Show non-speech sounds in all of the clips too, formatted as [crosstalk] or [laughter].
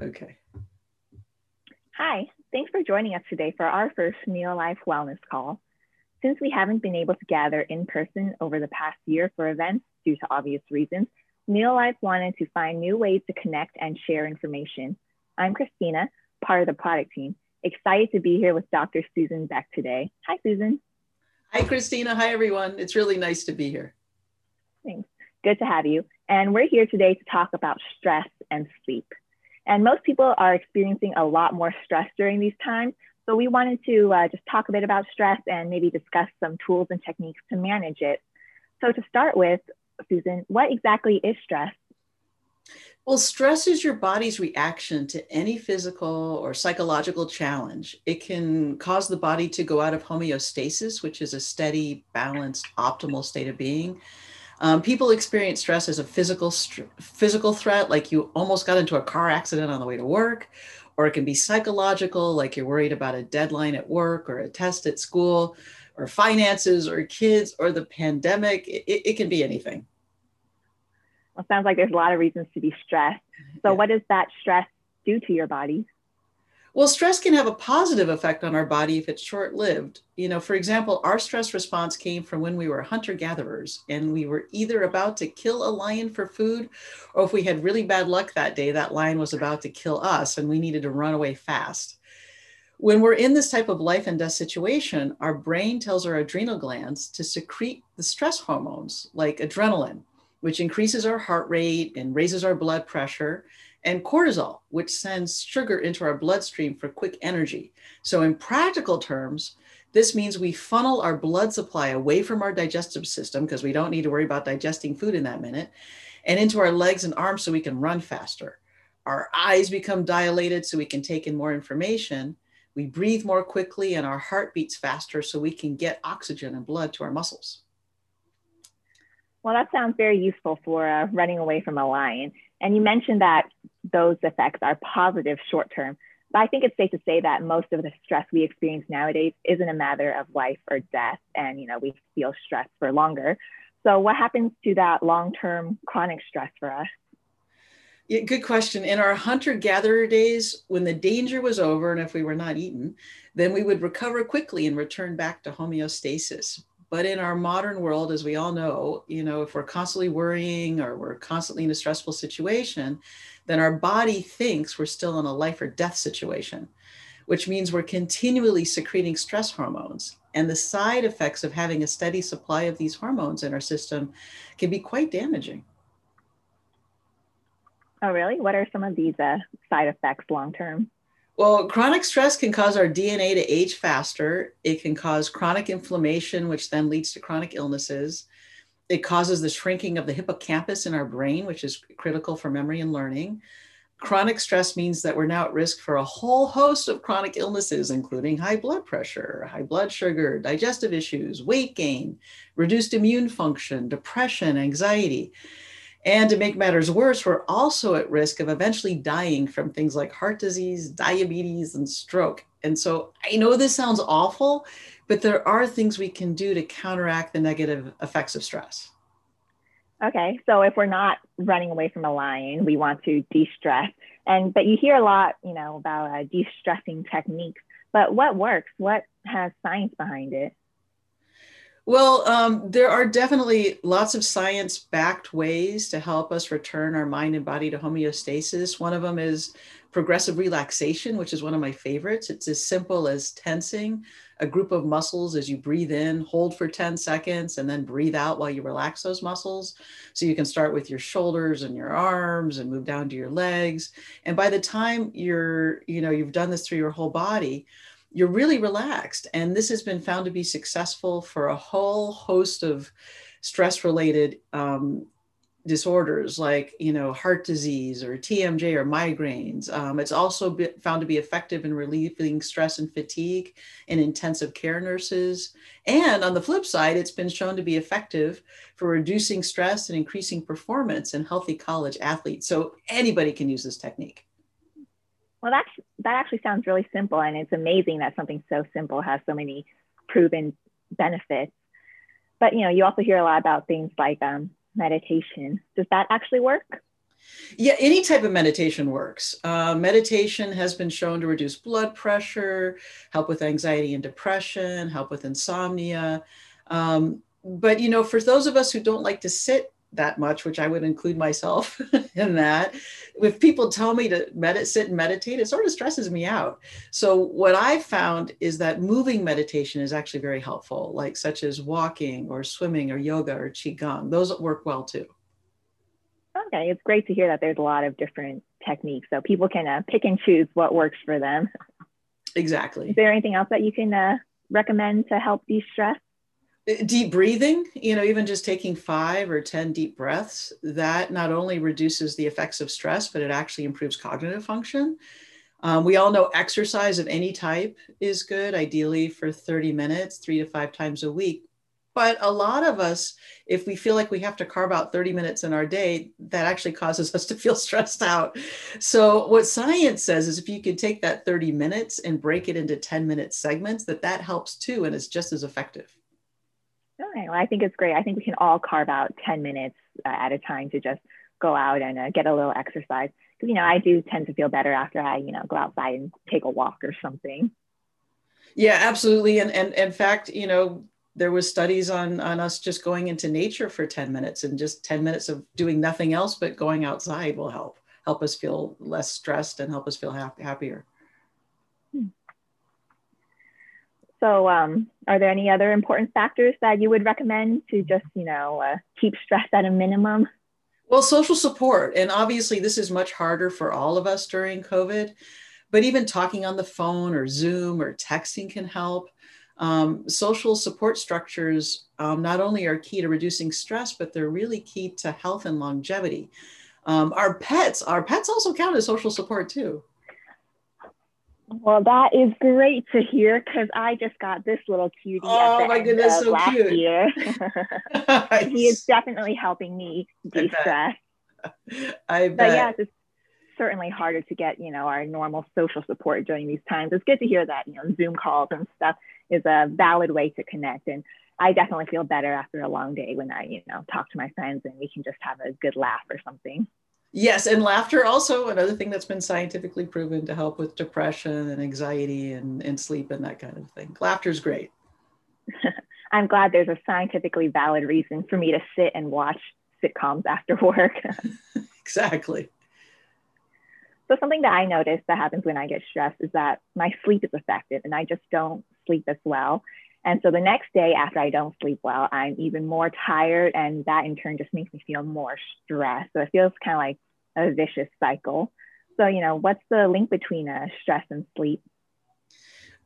Okay. Hi, thanks for joining us today for our first Neolife Wellness call. Since we haven't been able to gather in person over the past year for events due to obvious reasons, Neolife wanted to find new ways to connect and share information. I'm Christina, part of the product team, excited to be here with Dr. Susan Beck today. Hi, Susan. Hi, Christina. Hi, everyone. It's really nice to be here. Thanks. Good to have you. And we're here today to talk about stress and sleep. And most people are experiencing a lot more stress during these times. So we wanted to uh, just talk a bit about stress and maybe discuss some tools and techniques to manage it. So to start with, Susan, what exactly is stress? Well, stress is your body's reaction to any physical or psychological challenge. It can cause the body to go out of homeostasis, which is a steady, balanced, optimal state of being. Um, people experience stress as a physical physical threat, like you almost got into a car accident on the way to work, or it can be psychological, like you're worried about a deadline at work or a test at school, or finances, or kids, or the pandemic. It, it can be anything. Well, sounds like there's a lot of reasons to be stressed. So, yeah. what does that stress do to your body? Well, stress can have a positive effect on our body if it's short lived. You know, for example, our stress response came from when we were hunter gatherers and we were either about to kill a lion for food, or if we had really bad luck that day, that lion was about to kill us and we needed to run away fast. When we're in this type of life and death situation, our brain tells our adrenal glands to secrete the stress hormones like adrenaline, which increases our heart rate and raises our blood pressure and cortisol, which sends sugar into our bloodstream for quick energy. So, in practical terms, this means we funnel our blood supply away from our digestive system because we don't need to worry about digesting food in that minute and into our legs and arms so we can run faster. Our eyes become dilated so we can take in more information. We breathe more quickly and our heart beats faster so we can get oxygen and blood to our muscles. Well, that sounds very useful for uh, running away from a lion. And you mentioned that those effects are positive short term. But I think it's safe to say that most of the stress we experience nowadays isn't a matter of life or death. And, you know, we feel stress for longer. So, what happens to that long term chronic stress for us? Yeah, good question. In our hunter gatherer days, when the danger was over and if we were not eaten, then we would recover quickly and return back to homeostasis. But in our modern world, as we all know, you know, if we're constantly worrying or we're constantly in a stressful situation, then our body thinks we're still in a life or death situation, which means we're continually secreting stress hormones. And the side effects of having a steady supply of these hormones in our system can be quite damaging. Oh, really? What are some of these uh, side effects long term? Well, chronic stress can cause our DNA to age faster. It can cause chronic inflammation, which then leads to chronic illnesses. It causes the shrinking of the hippocampus in our brain, which is critical for memory and learning. Chronic stress means that we're now at risk for a whole host of chronic illnesses, including high blood pressure, high blood sugar, digestive issues, weight gain, reduced immune function, depression, anxiety. And to make matters worse, we're also at risk of eventually dying from things like heart disease, diabetes, and stroke. And so I know this sounds awful, but there are things we can do to counteract the negative effects of stress. Okay, so if we're not running away from a lion, we want to de-stress. And but you hear a lot, you know, about uh, de-stressing techniques. But what works? What has science behind it? Well, um, there are definitely lots of science backed ways to help us return our mind and body to homeostasis. One of them is progressive relaxation, which is one of my favorites. It's as simple as tensing a group of muscles as you breathe in, hold for 10 seconds, and then breathe out while you relax those muscles. So you can start with your shoulders and your arms and move down to your legs. And by the time you're, you know, you've done this through your whole body, you're really relaxed. And this has been found to be successful for a whole host of stress related um, disorders like you know heart disease or tmj or migraines. Um, it's also found to be effective in relieving stress and fatigue in intensive care nurses. And on the flip side it's been shown to be effective for reducing stress and increasing performance in healthy college athletes. So anybody can use this technique well, that's, that actually sounds really simple. And it's amazing that something so simple has so many proven benefits. But, you know, you also hear a lot about things like um, meditation. Does that actually work? Yeah, any type of meditation works. Uh, meditation has been shown to reduce blood pressure, help with anxiety and depression, help with insomnia. Um, but you know, for those of us who don't like to sit that much, which I would include myself [laughs] in that. If people tell me to meditate, sit and meditate, it sort of stresses me out. So what I've found is that moving meditation is actually very helpful, like such as walking or swimming or yoga or qigong. Those work well too. Okay, it's great to hear that there's a lot of different techniques, so people can uh, pick and choose what works for them. Exactly. Is there anything else that you can uh, recommend to help de-stress? Deep breathing you know even just taking five or ten deep breaths that not only reduces the effects of stress but it actually improves cognitive function. Um, we all know exercise of any type is good ideally for 30 minutes three to five times a week. But a lot of us if we feel like we have to carve out 30 minutes in our day that actually causes [laughs] us to feel stressed out. So what science says is if you can take that 30 minutes and break it into 10 minute segments that that helps too and it's just as effective Okay, well, I think it's great. I think we can all carve out 10 minutes uh, at a time to just go out and uh, get a little exercise. Because, you know, I do tend to feel better after I, you know, go outside and take a walk or something. Yeah, absolutely. And, and in fact, you know, there was studies on, on us just going into nature for 10 minutes and just 10 minutes of doing nothing else but going outside will help, help us feel less stressed and help us feel happy, happier. So, um, are there any other important factors that you would recommend to just, you know, uh, keep stress at a minimum? Well, social support. And obviously, this is much harder for all of us during COVID, but even talking on the phone or Zoom or texting can help. Um, social support structures um, not only are key to reducing stress, but they're really key to health and longevity. Um, our pets, our pets also count as social support too. Well, that is great to hear because I just got this little cutie. Oh my goodness, so last cute! Year. [laughs] he is definitely helping me de-stress. [laughs] I bet. But yes, it's certainly harder to get you know our normal social support during these times. It's good to hear that you know Zoom calls and stuff is a valid way to connect, and I definitely feel better after a long day when I you know talk to my friends and we can just have a good laugh or something. Yes, and laughter also another thing that's been scientifically proven to help with depression and anxiety and, and sleep and that kind of thing. Laughter is great. [laughs] I'm glad there's a scientifically valid reason for me to sit and watch sitcoms after work. [laughs] exactly. So something that I notice that happens when I get stressed is that my sleep is affected and I just don't sleep as well. And so the next day after I don't sleep well, I'm even more tired. And that in turn just makes me feel more stressed. So it feels kind of like a vicious cycle. So, you know, what's the link between uh, stress and sleep?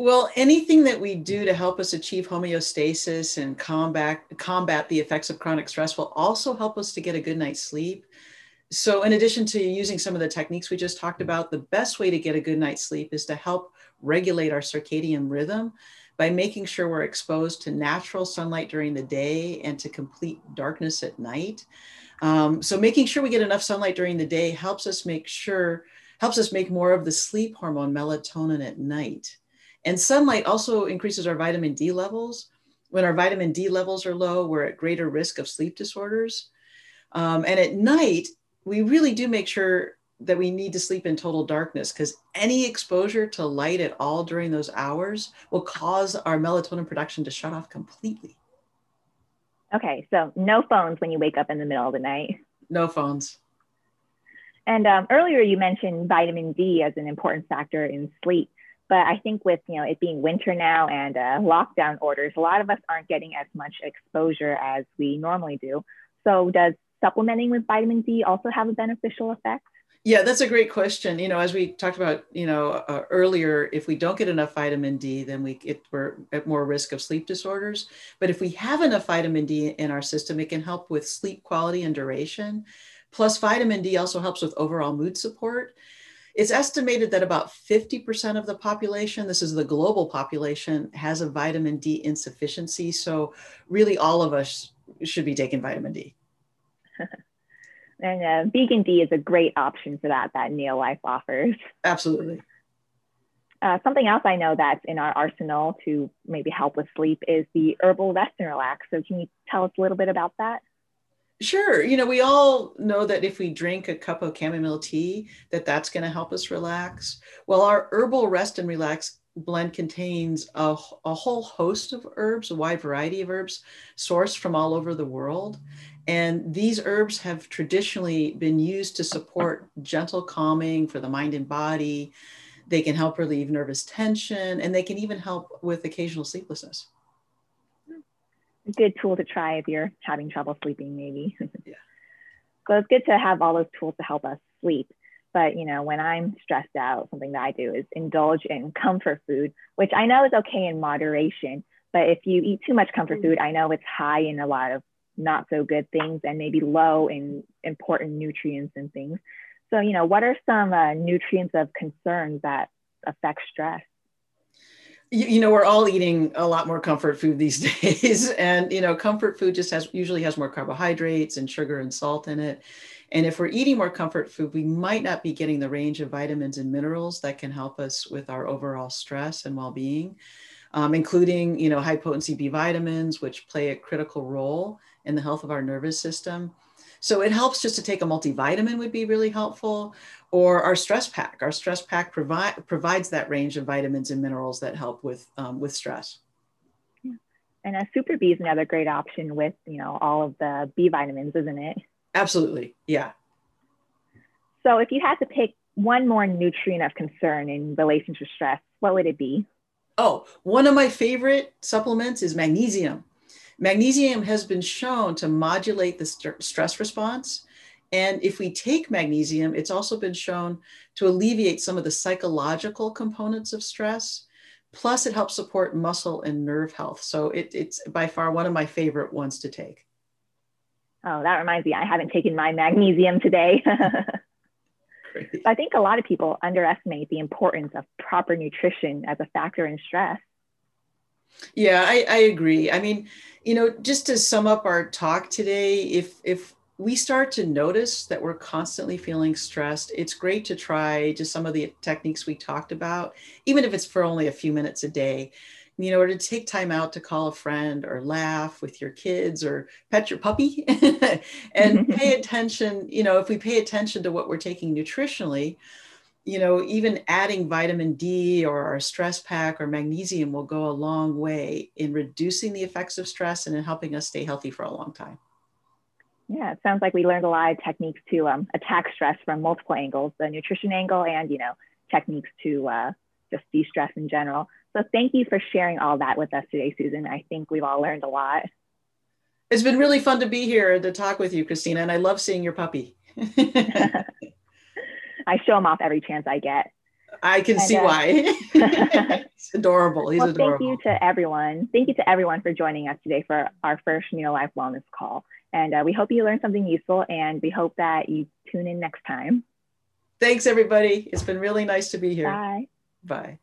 Well, anything that we do to help us achieve homeostasis and combat combat the effects of chronic stress will also help us to get a good night's sleep. So, in addition to using some of the techniques we just talked about, the best way to get a good night's sleep is to help regulate our circadian rhythm by making sure we're exposed to natural sunlight during the day and to complete darkness at night. Um, so making sure we get enough sunlight during the day helps us make sure, helps us make more of the sleep hormone melatonin at night. And sunlight also increases our vitamin D levels. When our vitamin D levels are low, we're at greater risk of sleep disorders. Um, and at night, we really do make sure that we need to sleep in total darkness because any exposure to light at all during those hours will cause our melatonin production to shut off completely. Okay, so no phones when you wake up in the middle of the night. No phones. And um, earlier you mentioned vitamin D as an important factor in sleep, but I think with you know it being winter now and uh, lockdown orders, a lot of us aren't getting as much exposure as we normally do. So does supplementing with vitamin D also have a beneficial effect? Yeah, that's a great question. You know, as we talked about, you know, uh, earlier, if we don't get enough vitamin D, then we it, we're at more risk of sleep disorders. But if we have enough vitamin D in our system, it can help with sleep quality and duration. Plus, vitamin D also helps with overall mood support. It's estimated that about 50% of the population, this is the global population, has a vitamin D insufficiency. So, really, all of us should be taking vitamin D. [laughs] And uh, vegan D is a great option for that, that Neolife offers. Absolutely. Uh, something else I know that's in our arsenal to maybe help with sleep is the herbal rest and relax. So can you tell us a little bit about that? Sure. You know, we all know that if we drink a cup of chamomile tea, that that's going to help us relax. Well, our herbal rest and relax blend contains a, a whole host of herbs, a wide variety of herbs sourced from all over the world. And these herbs have traditionally been used to support gentle calming for the mind and body. They can help relieve nervous tension and they can even help with occasional sleeplessness. A good tool to try if you're having trouble sleeping, maybe. [laughs] yeah. So it's good to have all those tools to help us sleep. But you know, when I'm stressed out, something that I do is indulge in comfort food, which I know is okay in moderation. But if you eat too much comfort mm. food, I know it's high in a lot of not so good things and maybe low in important nutrients and things. So, you know, what are some uh, nutrients of concern that affect stress? You, you, know, we're all eating a lot more comfort food these [laughs] days. And, you know, comfort food just has usually has more carbohydrates and sugar and salt in it. And if we're eating more comfort food, we might not be getting the range of vitamins and minerals that can help us with our overall stress and well being. Um, including you know high potency B vitamins, which play a critical role in the health of our nervous system. So it helps just to take a multivitamin would be really helpful, or our stress pack. Our stress pack provide, provides that range of vitamins and minerals that help with um, with stress. Yeah. And a super B is another great option with you know all of the B vitamins, isn't it? Absolutely, yeah. So if you had to pick one more nutrient of concern in relation to stress, what would it be? Oh, one of my favorite supplements is magnesium. Magnesium has been shown to modulate the st- stress response. And if we take magnesium, it's also been shown to alleviate some of the psychological components of stress. Plus, it helps support muscle and nerve health. So it, it's by far one of my favorite ones to take. Oh, that reminds me, I haven't taken my magnesium today. [laughs] I think a lot of people underestimate the importance of proper nutrition as a factor in stress. Yeah, I, I agree. I mean, you know, just to sum up our talk today, if if we start to notice that we're constantly feeling stressed, it's great to try just some of the techniques we talked about, even if it's for only a few minutes a day. You know, or to take time out to call a friend or laugh with your kids or pet your puppy [laughs] and [laughs] pay attention. You know, if we pay attention to what we're taking nutritionally, you know, even adding vitamin D or our stress pack or magnesium will go a long way in reducing the effects of stress and in helping us stay healthy for a long time. Yeah, it sounds like we learned a lot of techniques to um, attack stress from multiple angles, the nutrition angle and, you know, techniques to uh, just de-stress in general. So thank you for sharing all that with us today, Susan. I think we've all learned a lot. It's been really fun to be here to talk with you, Christina, and I love seeing your puppy. [laughs] [laughs] I show him off every chance I get. I can and, see uh, why. [laughs] He's adorable. He's well, adorable. Thank you to everyone. Thank you to everyone for joining us today for our first Neo Life Wellness call. And uh, we hope you learned something useful and we hope that you tune in next time. Thanks, everybody. It's been really nice to be here. Bye. Bye.